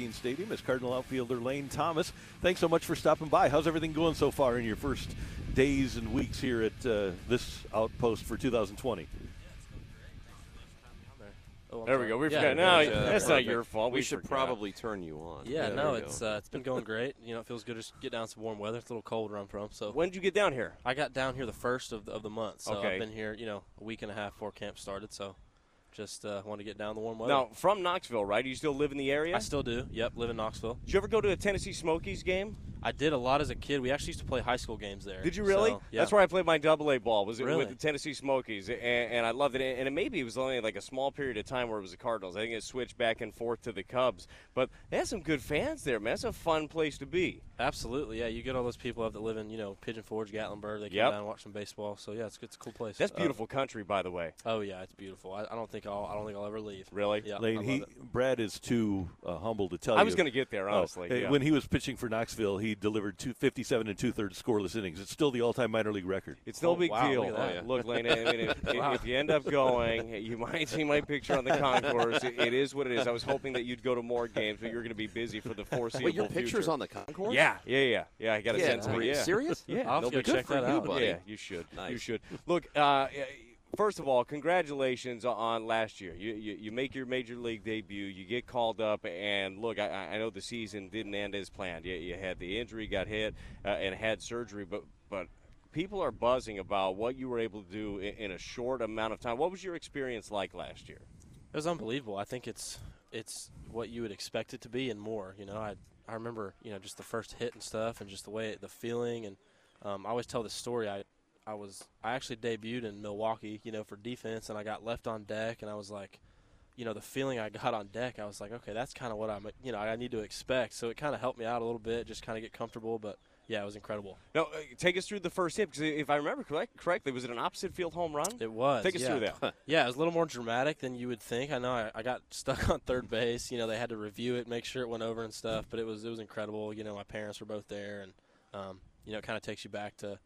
Dean Stadium is Cardinal outfielder Lane Thomas. Thanks so much for stopping by. How's everything going so far in your first days and weeks here at uh, this outpost for 2020? Oh, I'm There we go. We Yeah, forgot. No, yeah, that's not your fault. We, We, should forgot. probably turn you on. Yeah, There no, it's uh, it's been going great. You know, it feels good to just get down some warm weather. It's a little cold where I'm from, so When did you get down here? I got down here the first of the, of the month. So Okay. I've been here, you know, a week and a half before camp started. So just uh, want to get down the warm weather. Now, from Knoxville, right? You still live in the area? I still do. Yep, live in Knoxville. Did you ever go to a Tennessee Smokies game? I did a lot as a kid. We actually used to play high school games there. Did you really? So, yeah. That's where I played my double A ball. Was it Really? with the Tennessee Smokies, and, and I loved it. And it maybe it was only like a small period of time where it was the Cardinals. I think it switched back and forth to the Cubs. But they had some good fans there, man. That's a fun place to be. Absolutely, yeah. You get all those people up that live in, you know, Pigeon Forge, Gatlinburg. They come Yep. down and watch some baseball. So yeah, it's it's a cool place. That's Uh, beautiful country, by the way. oh yeah, it's beautiful. I, I don't think I'll I don't think I'll ever leave. Really? Yeah, Lane, he. Brad is too uh, humble to tell I you. I was going to get there, Oh, honestly. uh, yeah. When he was pitching for Knoxville, he delivered two, 57 and two thirds scoreless innings. It's still the all-time minor league record. It's no Oh, big wow, deal. look at that. Look, Lane. I mean, if, Wow. if you end up going, you might see my picture on the concourse. It, it is what it is. I was hoping that you'd go to more games, but you're going to be busy for the foreseeable Wait, your future. picture's on the concourse? Yeah, yeah, yeah, yeah. I got a Yeah, sense of are you Yeah. serious? Yeah, I'll have go check for that you, out. buddy. Yeah, you should. You should. Look, uh, first of all, congratulations on last year. You, you you make your major league debut. You get called up, and look, I, I know the season didn't end as planned. You, you had the injury, got hit, uh, and had surgery, but but. People are buzzing about what you were able to do in, in a short amount of time. What was your experience like last year? It was unbelievable. I think it's it's what you would expect it to be and more. You know, I I remember you know just the first hit and stuff and just the way the feeling and um, I always tell this story. I I was I actually debuted in Milwaukee, you know, for defense and I got left on deck and I was like, you know, the feeling I got on deck, I was like, okay, that's kind of what I'm you know I need to expect. So it kind of helped me out a little bit, just kind of get comfortable. But yeah, it was incredible. Now, uh, take us through the first hit because if I remember correct, correctly, was it an opposite field home run? It was. Take us yeah. through that. Yeah, it was a little more dramatic than you would think. I know I, I got stuck on third base. You know, they had to review it, make sure it went over and stuff. But it was it was incredible. You know, my parents were both there, and um, you know, it kind of takes you back to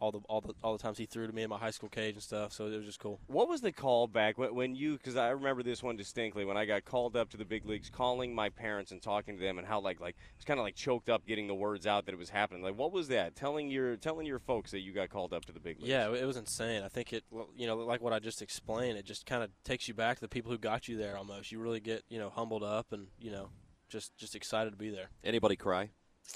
all the all the all the times he threw to me in my high school cage and stuff. So it was just cool. What was the call back when, when you? Because I remember this one distinctly when I got called up to the big leagues, calling my parents and talking to them, and how like like it was kind of like choked up getting the words out that it was happening. Like what was that? Telling your telling your folks that you got called up to the big leagues. Yeah, it was insane. I think it, you know, like what I just explained, it just kind of takes you back to the people who got you there. Almost, you really get you know humbled up and you know just just excited to be there. Anybody cry?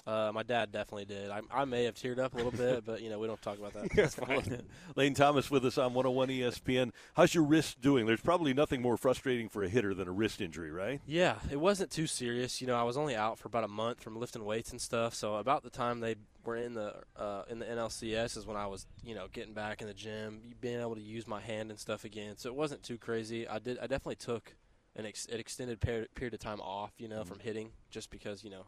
Uh, my dad definitely did. I, I may have teared up a little bit, but you know we don't talk about that. That's fine. Lane Thomas with us on 101 ESPN. How's your wrist doing? There's probably nothing more frustrating for a hitter than a wrist injury, right? Yeah, it wasn't too serious. You know, I was only out for about a month from lifting weights and stuff. So about the time they were in the uh, in the NLCS is when I was, you know, getting back in the gym, being able to use my hand and stuff again. So it wasn't too crazy. I did. I definitely took an, ex- an extended period, period of time off, you know, from hitting, just because you know,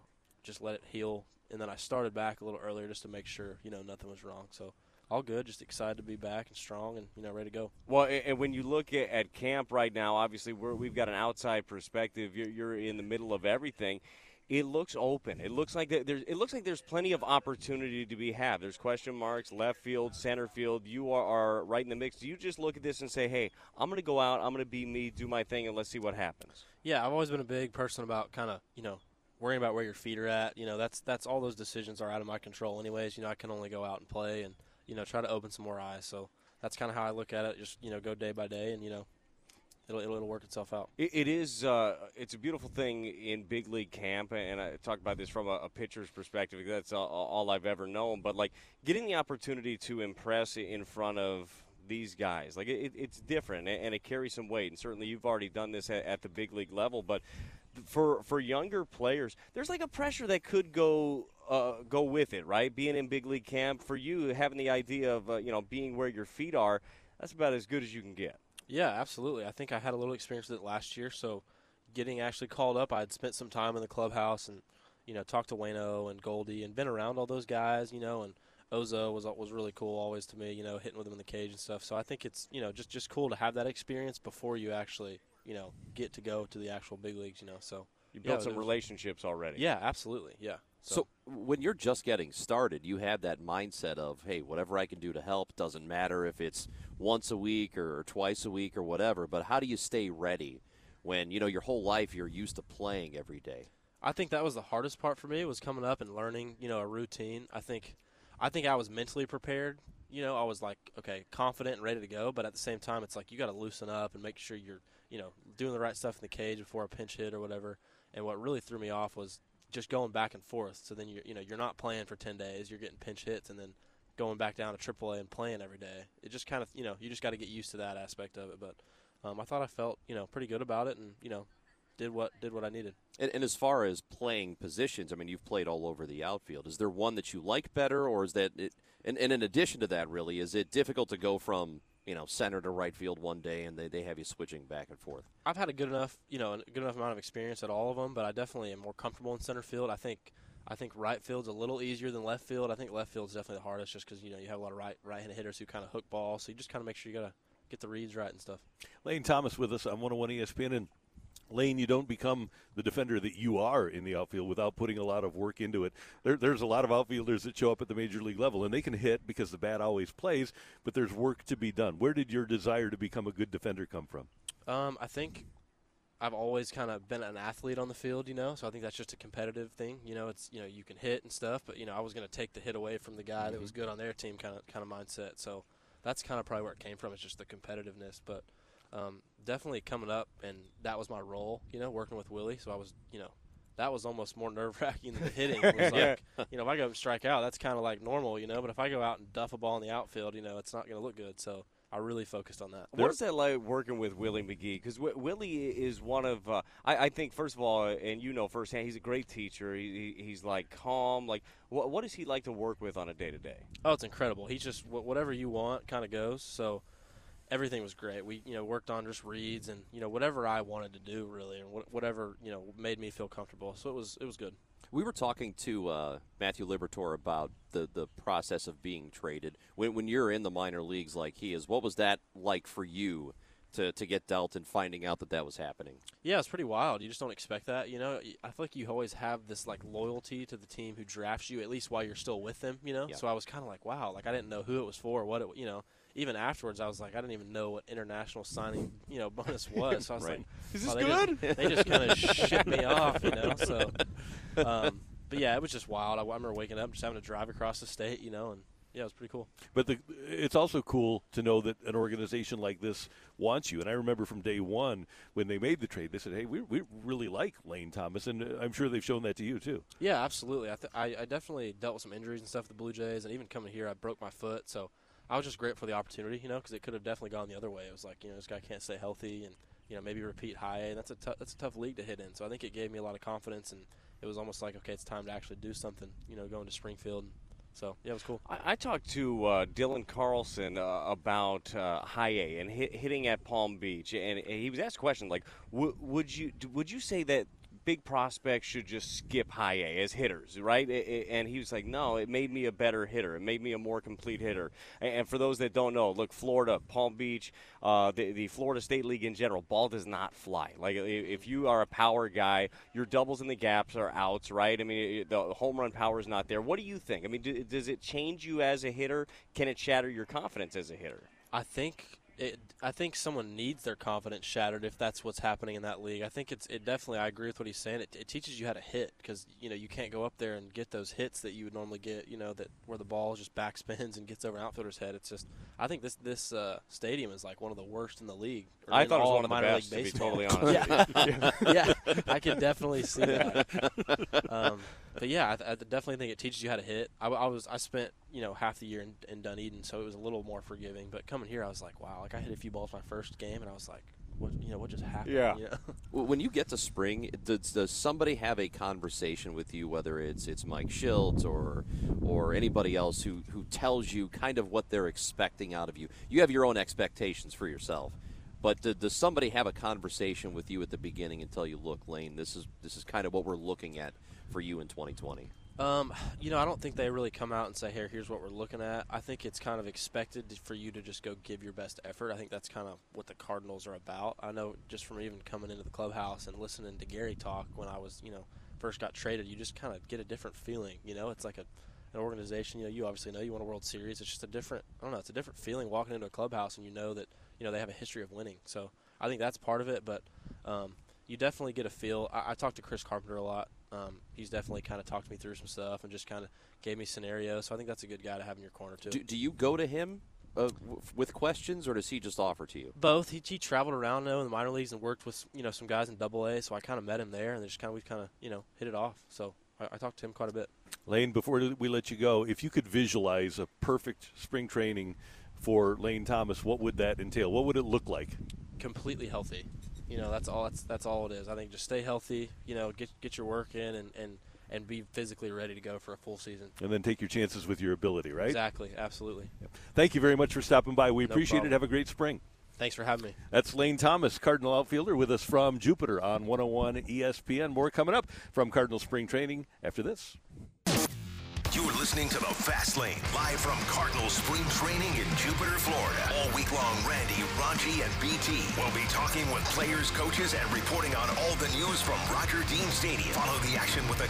just let it heal. And then I started back a little earlier just to make sure, you know, nothing was wrong. So all good. Just excited to be back and strong and you know ready to go. Well, and when you look at, at camp right now, obviously we're, we've got an outside perspective. You're, you're in the middle of everything. It looks open. It looks like there's. It looks like there's plenty of opportunity to be had. There's question marks, left field, center field. You are, are right in the mix. Do you just look at this and say, "Hey, I'm going to go out. I'm going to be me, do my thing, and let's see what happens." Yeah, I've always been a big person about kind of you know worrying about where your feet are at. You know, that's that's all those decisions are out of my control, anyways. You know, I can only go out and play and you know try to open some more eyes. So that's kind of how I look at it. Just you know, go day by day, and you know, it'll it'll, it'll work itself out. It, it is. Uh, it's a beautiful thing in big league camp, and I talk about this from a, a pitcher's perspective. That's all, all I've ever known. But like getting the opportunity to impress in front of these guys, like it, it's different, and it carries some weight. And certainly, you've already done this at, at the big league level. But for for younger players, there's like a pressure that could go. Uh, go with it, right? Being in big league camp for you, having the idea of uh, you know being where your feet are, that's about as good as you can get. Yeah, absolutely. I think I had a little experience with it last year. So getting actually called up, I'd spent some time in the clubhouse and you know talked to Waino and Goldie and been around all those guys. You know, and Ozo was was really cool always to me. You know, hitting with him in the cage and stuff. So I think it's you know just just cool to have that experience before you actually you know get to go to the actual big leagues. You know, so You built Yeah, some relationships already. yeah, absolutely, yeah. So when you're just getting started, you have that mindset of, hey, whatever I can do to help doesn't matter if it's once a week or twice a week or whatever. But how do you stay ready when you know your whole life you're used to playing every day? I think that was the hardest part for me was coming up and learning, you know, a routine. I think, I think I was mentally prepared. You know, I was like, okay, confident and ready to go. But at the same time, it's like you got to loosen up and make sure you're, you know, doing the right stuff in the cage before a pinch hit or whatever. And what really threw me off was just going back and forth. So then you, you know, you're not playing for ten days. You're getting pinch hits and then going back down to AAA and playing every day. It just kind of, you know, you just got to get used to that aspect of it. But um, I thought I felt, you know, pretty good about it, and you know, did what did what I needed. And, and, as far as playing positions, I mean, you've played all over the outfield. Is there one that you like better, or is that it? And, and in addition to that, really, is it difficult to go from you know center to right field one day, and they, they have you switching back and forth? I've had a good enough you know a good enough amount of experience at all of them, but I definitely am more comfortable in center field. I think. I think right field's a little easier than left field. I think left field's definitely the hardest, just because you know you have a lot of right right-handed hitters who kind of hook balls. So you just kind of make sure you gotta get the reads right and stuff. Lane Thomas with us on 101 ESPN. And Lane, you don't become the defender that you are in the outfield without putting a lot of work into it. There, there's a lot of outfielders that show up at the major league level, and they can hit because the bat always plays, but there's work to be done. Where did your desire to become a good defender come from? Um, I think I've always kind of been an athlete on the field, you know. So I think that's just a competitive thing, you know. It's you know you can hit and stuff, but you know I was going to take the hit away from the guy mm-hmm. that was good on their team, kind of kind of mindset. So that's kind of probably where it came from. It's just the competitiveness, but um, definitely coming up, and that was my role, you know, working with Willie. So I was, you know, that was almost more nerve wracking than the hitting. It was like, you know, if I go and strike out, that's kind of like normal, you know. But if I go out and duff a ball in the outfield, you know, it's not going to look good. So I really focused on that. What is that like working with Willie McGee? Because w- Willie is one of, uh, I, I, think, first of all, and you know firsthand, he's a great teacher. He, he, he's like calm. Like, wh- what does he like to work with on a day to day? Oh, it's incredible. He's just whatever you want kind of goes. So everything was great. We you know worked on just reads and you know whatever I wanted to do really, and wh- whatever you know made me feel comfortable. So it was it was good. We were talking to uh, Matthew Liberatore about the, the process of being traded. When, when you're in the minor leagues like he is, what was that like for you to, to get dealt and finding out that that was happening? Yeah, it's pretty wild. You just don't expect that. You know, I feel like you always have this like loyalty to the team who drafts you, at least while you're still with them. You know, yeah. so I was kind of like, wow, like I didn't know who it was for, what it, you know even afterwards, I was like, I didn't even know what international signing, you know, bonus was. So I was right. like, is this oh, good? Just, they just kind of shipped me off, you know. So, um, but yeah, it was just wild. I, I remember waking up, just having to drive across the state, you know, and yeah, it was pretty cool. But the, it's also cool to know that an organization like this wants you. And I remember from day one when they made the trade, they said, "Hey, we, we really like Lane Thomas," and I'm sure they've shown that to you too. Yeah, absolutely. I, th- I, I definitely dealt with some injuries and stuff with the Blue Jays, and even coming here, I broke my foot, so I was just grateful for the opportunity, you know, because it could have definitely gone the other way. It was like, you know, this guy can't stay healthy, and you know, maybe repeat high A. And that's a t- that's a tough league to hit in. So I think it gave me a lot of confidence, and it was almost like, okay, it's time to actually do something. You know, going to Springfield. So yeah, it was cool. I, I talked to uh, Dylan Carlson uh, about uh, high A and hit, hitting at Palm Beach, and he was asked a question like, "Would you would you say that big prospects should just skip high A as hitters, right? And he was like, no, it made me a better hitter. It made me a more complete hitter. And for those that don't know, look, Florida, Palm Beach, uh, the, the Florida State League in general, ball does not fly. Like if you are a power guy, your doubles and the gaps are outs, right? I mean, the home run power is not there. What do you think? I mean, does it change you as a hitter? Can it shatter your confidence as a hitter? I think it, I think someone needs their confidence shattered if that's what's happening in that league. I think it's it definitely. I agree with what he's saying. It, it teaches you how to hit because you know you can't go up there and get those hits that you would normally get. You know that where the ball just backspins and gets over an outfielder's head. It's just I think this this uh, stadium is like one of the worst in the league. I thought it was one of the best. To be totally honest. yeah, yeah, I can definitely see that. Um, but yeah, I, I, definitely think it teaches you how to hit. I, I was I spent you know half the year in, in, Dunedin, so it was a little more forgiving. But coming here, I was like, wow, like I hit a few balls my first game, and I was like, what you know what just happened? Yeah. You know? when you get to spring, does, does somebody have a conversation with you, whether it's it's Mike Shildt or or anybody else who who tells you kind of what they're expecting out of you? You have your own expectations for yourself. But does somebody have a conversation with you at the beginning and tell you, "Look, Lane, this is this is kind of what we're looking at for you in 2020? Um, you know, I don't think they really come out and say, "Here, here's what we're looking at." I think it's kind of expected for you to just go give your best effort. I think that's kind of what the Cardinals are about. I know just from even coming into the clubhouse and listening to Gary talk when I was, you know, first got traded, you just kind of get a different feeling. You know, it's like a an organization. You know, you obviously know you won a World Series. It's just a different. I don't know. It's a different feeling walking into a clubhouse and you know that you know they have a history of winning. So I think that's part of it. But um, you definitely get a feel. I, I talked to Chris Carpenter a lot Um, he's definitely kind of talked me through some stuff and just kind of gave me scenarios. So I think that's a good guy to have in your corner too. Do, do you go to him uh, w- with questions, or does he just offer to you? Both. He, he traveled around though in the minor leagues and worked with you know some guys in Double A. So I kind of met him there, and just kind of we kind of you know hit it off. So I, I talked to him quite a bit. Lane, before we let you go, if you could visualize a perfect spring training for Lane Thomas, what would that entail? What would it look like? Completely healthy. You know that's all. That's that's all it is. I think just stay healthy. You know, get get your work in and and and be physically ready to go for a full season. And then take your chances with your ability, right? Exactly. Absolutely. Thank you very much for stopping by. We No appreciate problem. it. Have a great spring. Thanks for having me. That's Lane Thomas, Cardinal outfielder, with us from Jupiter on 101 ESPN. More coming up from Cardinal Spring Training after this. You're listening to the Fast Lane, live from Cardinal Spring Training in Jupiter, Florida. All week long, Randy, Raji, and BT will be talking with players, coaches, and reporting on all the news from Roger Dean Stadium. Follow the action with a